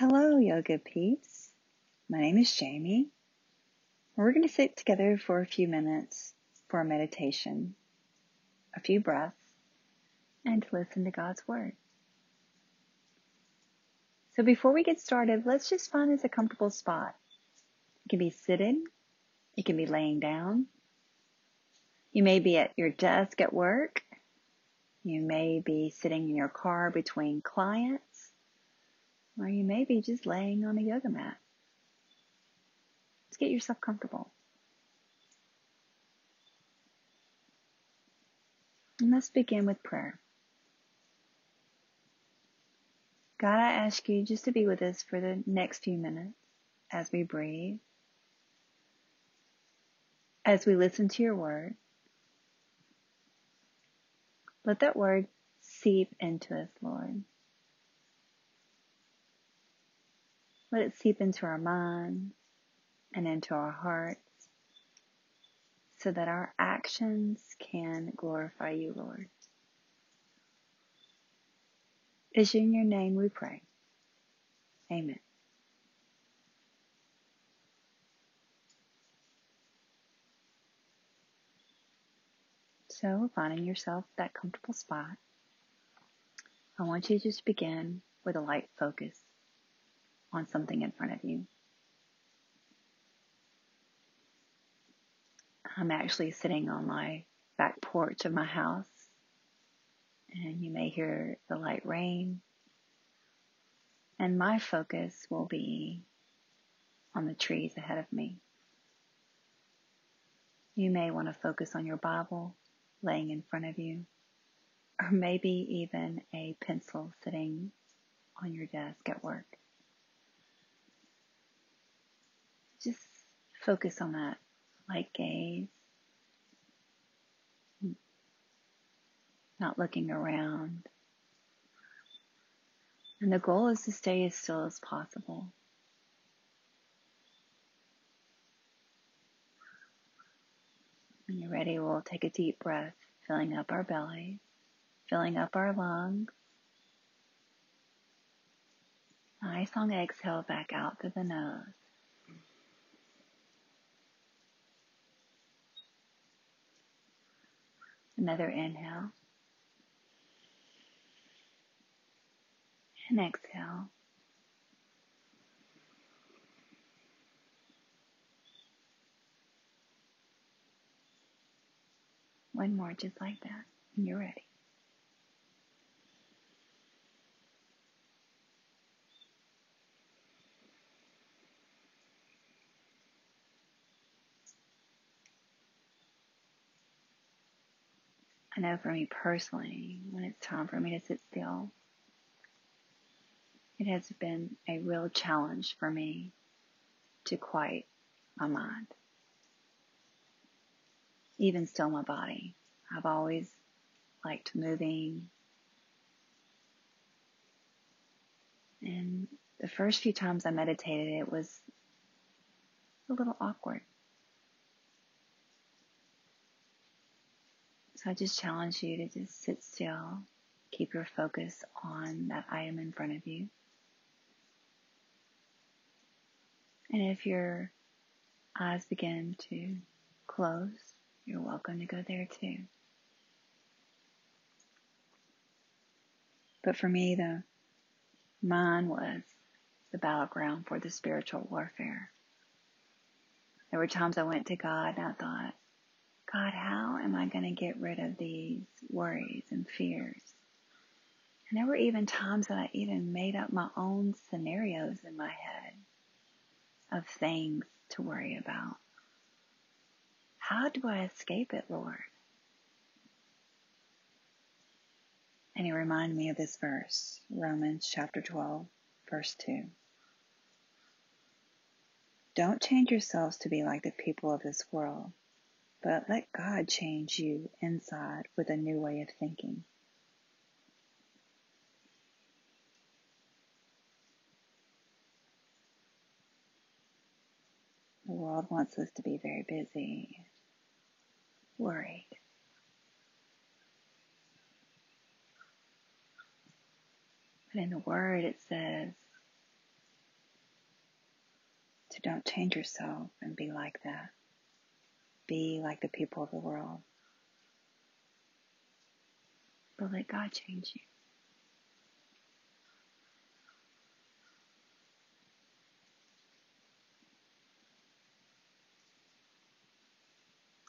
Hello, yoga peeps. My name is Jamie. We're going to sit together for a few minutes for a meditation, a few breaths, and to listen to God's Word. So before we get started, let's just find us a comfortable spot. It can be sitting, it can be laying down. You may be at your desk at work. You may be sitting in your car between clients or you may be just laying on a yoga mat. Let's get yourself comfortable. And let's begin with prayer. God, I ask you just to be with us for the next few minutes as we breathe, as we listen to your word. Let that word seep into us, Lord. Let it seep into our minds and into our hearts so that our actions can glorify you, Lord. It's in your name we pray. Amen. So, finding yourself that comfortable spot, I want you to just begin with a light focus on something in front of you. I'm actually sitting on my back porch of my house and you may hear the light rain. And my focus will be on the trees ahead of me. You may want to focus on your Bible laying in front of you, or maybe even a pencil sitting on your desk at work. Just focus on that light gaze. Not looking around. And the goal is to stay as still as possible. When you're ready, we'll take a deep breath, filling up our belly, filling up our lungs. Nice long exhale back out through the nose. Another inhale. And exhale. One more just like that, and you're ready. I know for me personally, when it's time for me to sit still, it has been a real challenge for me to quiet my mind. Even still my body. I've always liked moving. And the first few times I meditated, it was a little awkward. So I just challenge you to just sit still, keep your focus on that item in front of you. And if your eyes begin to close, you're welcome to go there too. But for me, the mind was the battleground for the spiritual warfare. There were times I went to God and I thought, God, how am I going to get rid of these worries and fears? And there were even times that I even made up my own scenarios in my head of things to worry about. How do I escape it, Lord? And he reminded me of this verse, Romans chapter 12, verse 2. Don't change yourselves to be like the people of this world but let God change you inside with a new way of thinking. The world wants us to be very busy, worried. But in the Word it says, So don't change yourself and be like that. Be like the people of the world. But let God change you.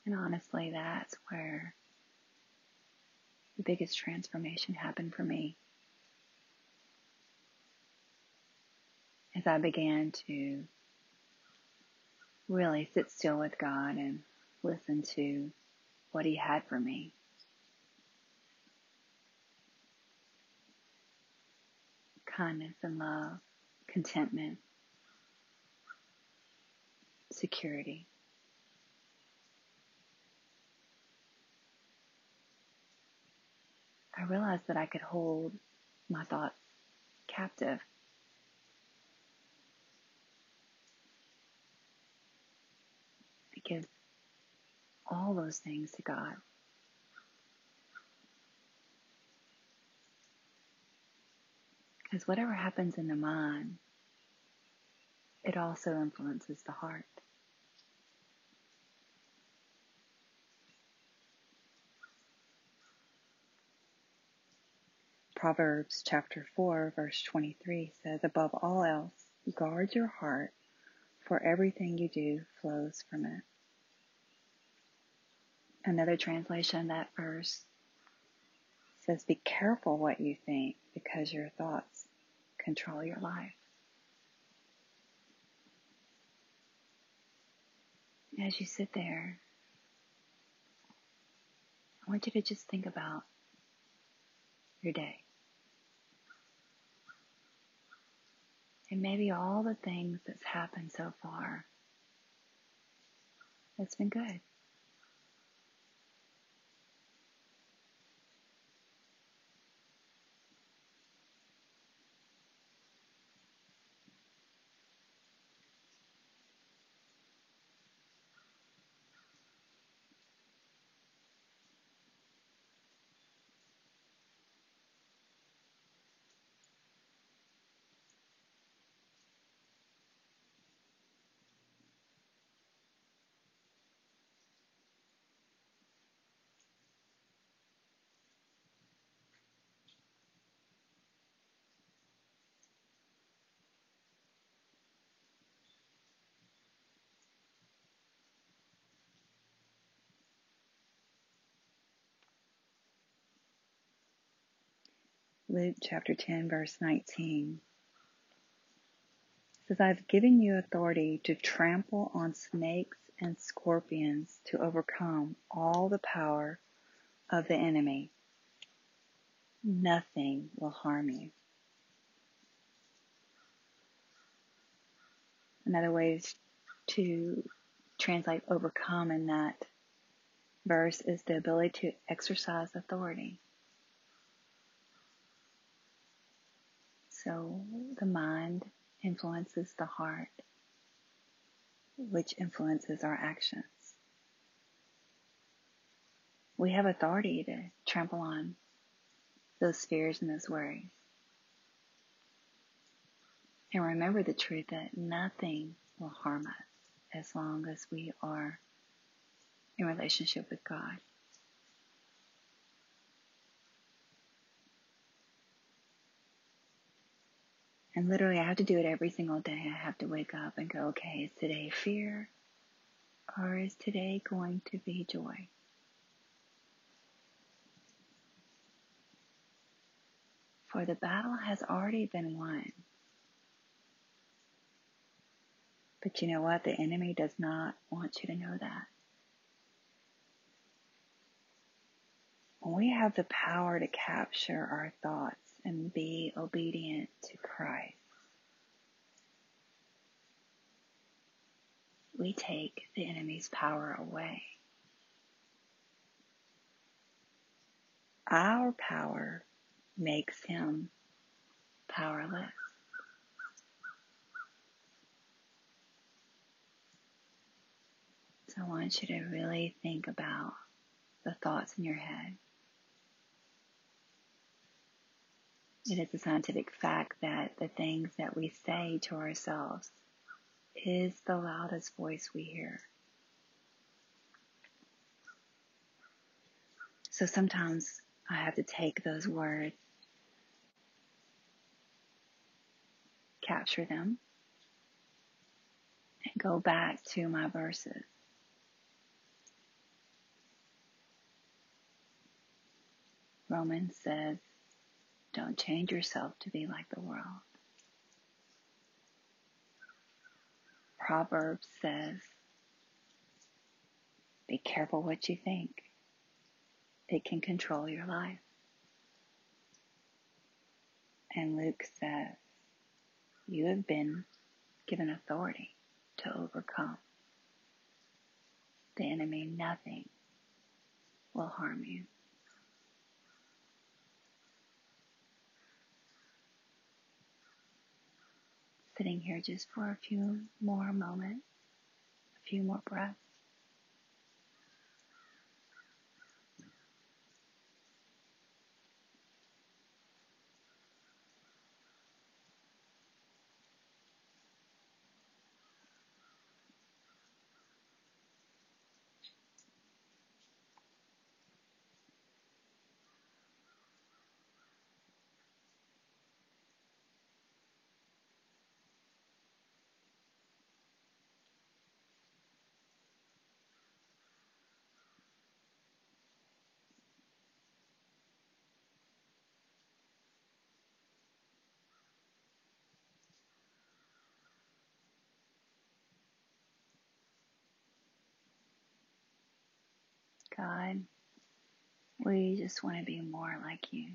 And honestly, that's where the biggest transformation happened for me. As I began to really sit still with God and listen to what He had for me. Kindness and love, contentment, security. I realized that I could hold my thoughts captive. I give all those things to God. Because whatever happens in the mind, it also influences the heart. Proverbs chapter 4 verse 23 says, above all else, guard your heart, for everything you do flows from it. Another translation, that verse says, be careful what you think because your thoughts control your life. As you sit there, I want you to just think about your day. And maybe all the things that's happened so far. That's been good. Luke chapter 10 verse 19 says, I've given you authority to trample on snakes and scorpions to overcome all the power of the enemy. Nothing will harm you. Another way to translate overcome in that verse is the ability to exercise authority. So the mind influences the heart, which influences our actions. We have authority to trample on those fears and those worries. And remember the truth that nothing will harm us as long as we are in relationship with God. And literally, I have to do it every single day. I have to wake up and go, okay, is today fear or is today going to be joy? For the battle has already been won. But you know what? The enemy does not want you to know that. We have the power to capture our thoughts and be obedient to Christ, we take the enemy's power away. Our power makes him powerless. So I want you to really think about the thoughts in your head. It is a scientific fact that the things that we say to ourselves is the loudest voice we hear. So sometimes I have to take those words, capture them, and go back to my verses. Romans says, don't change yourself to be like the world. Proverbs says, be careful what you think. It can control your life. And Luke says, you have been given authority to overcome the enemy. Nothing will harm you. Sitting here just for a few more moments, a few more breaths. God, we just want to be more like you.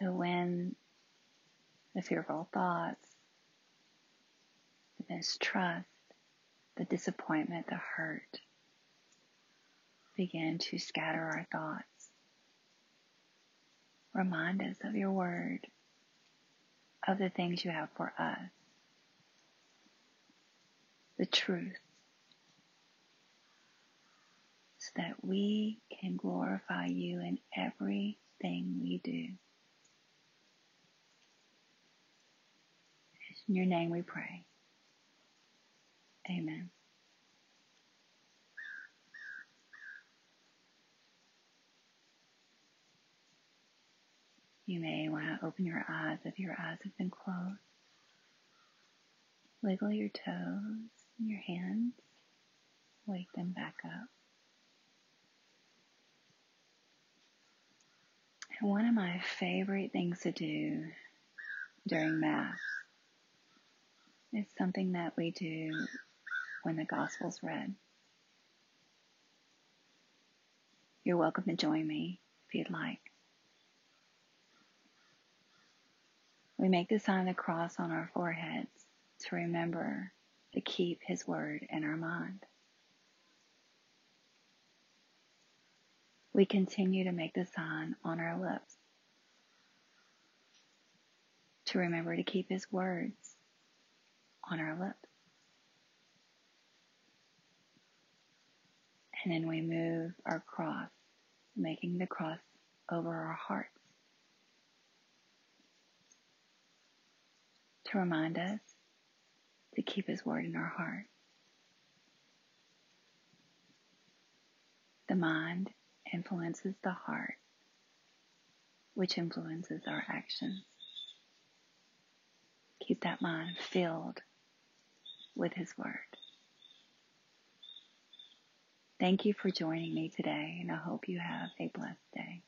So when the fearful thoughts, the mistrust, the disappointment, the hurt begin to scatter our thoughts, remind us of your word, of the things you have for us the truth so that we can glorify you in everything we do. In your name we pray. Amen. You may want to open your eyes if your eyes have been closed. Wiggle your toes your hands, wake them back up. One of my favorite things to do during Mass is something that we do when the Gospel's read. You're welcome to join me if you'd like. We make the sign of the cross on our foreheads to remember to keep His Word in our mind. We continue to make the sign on our lips to remember to keep His words on our lips. And then we move our cross, making the cross over our hearts to remind us to keep His word in our heart. The mind influences the heart, which influences our actions. Keep that mind filled with His Word. Thank you for joining me today, and I hope you have a blessed day.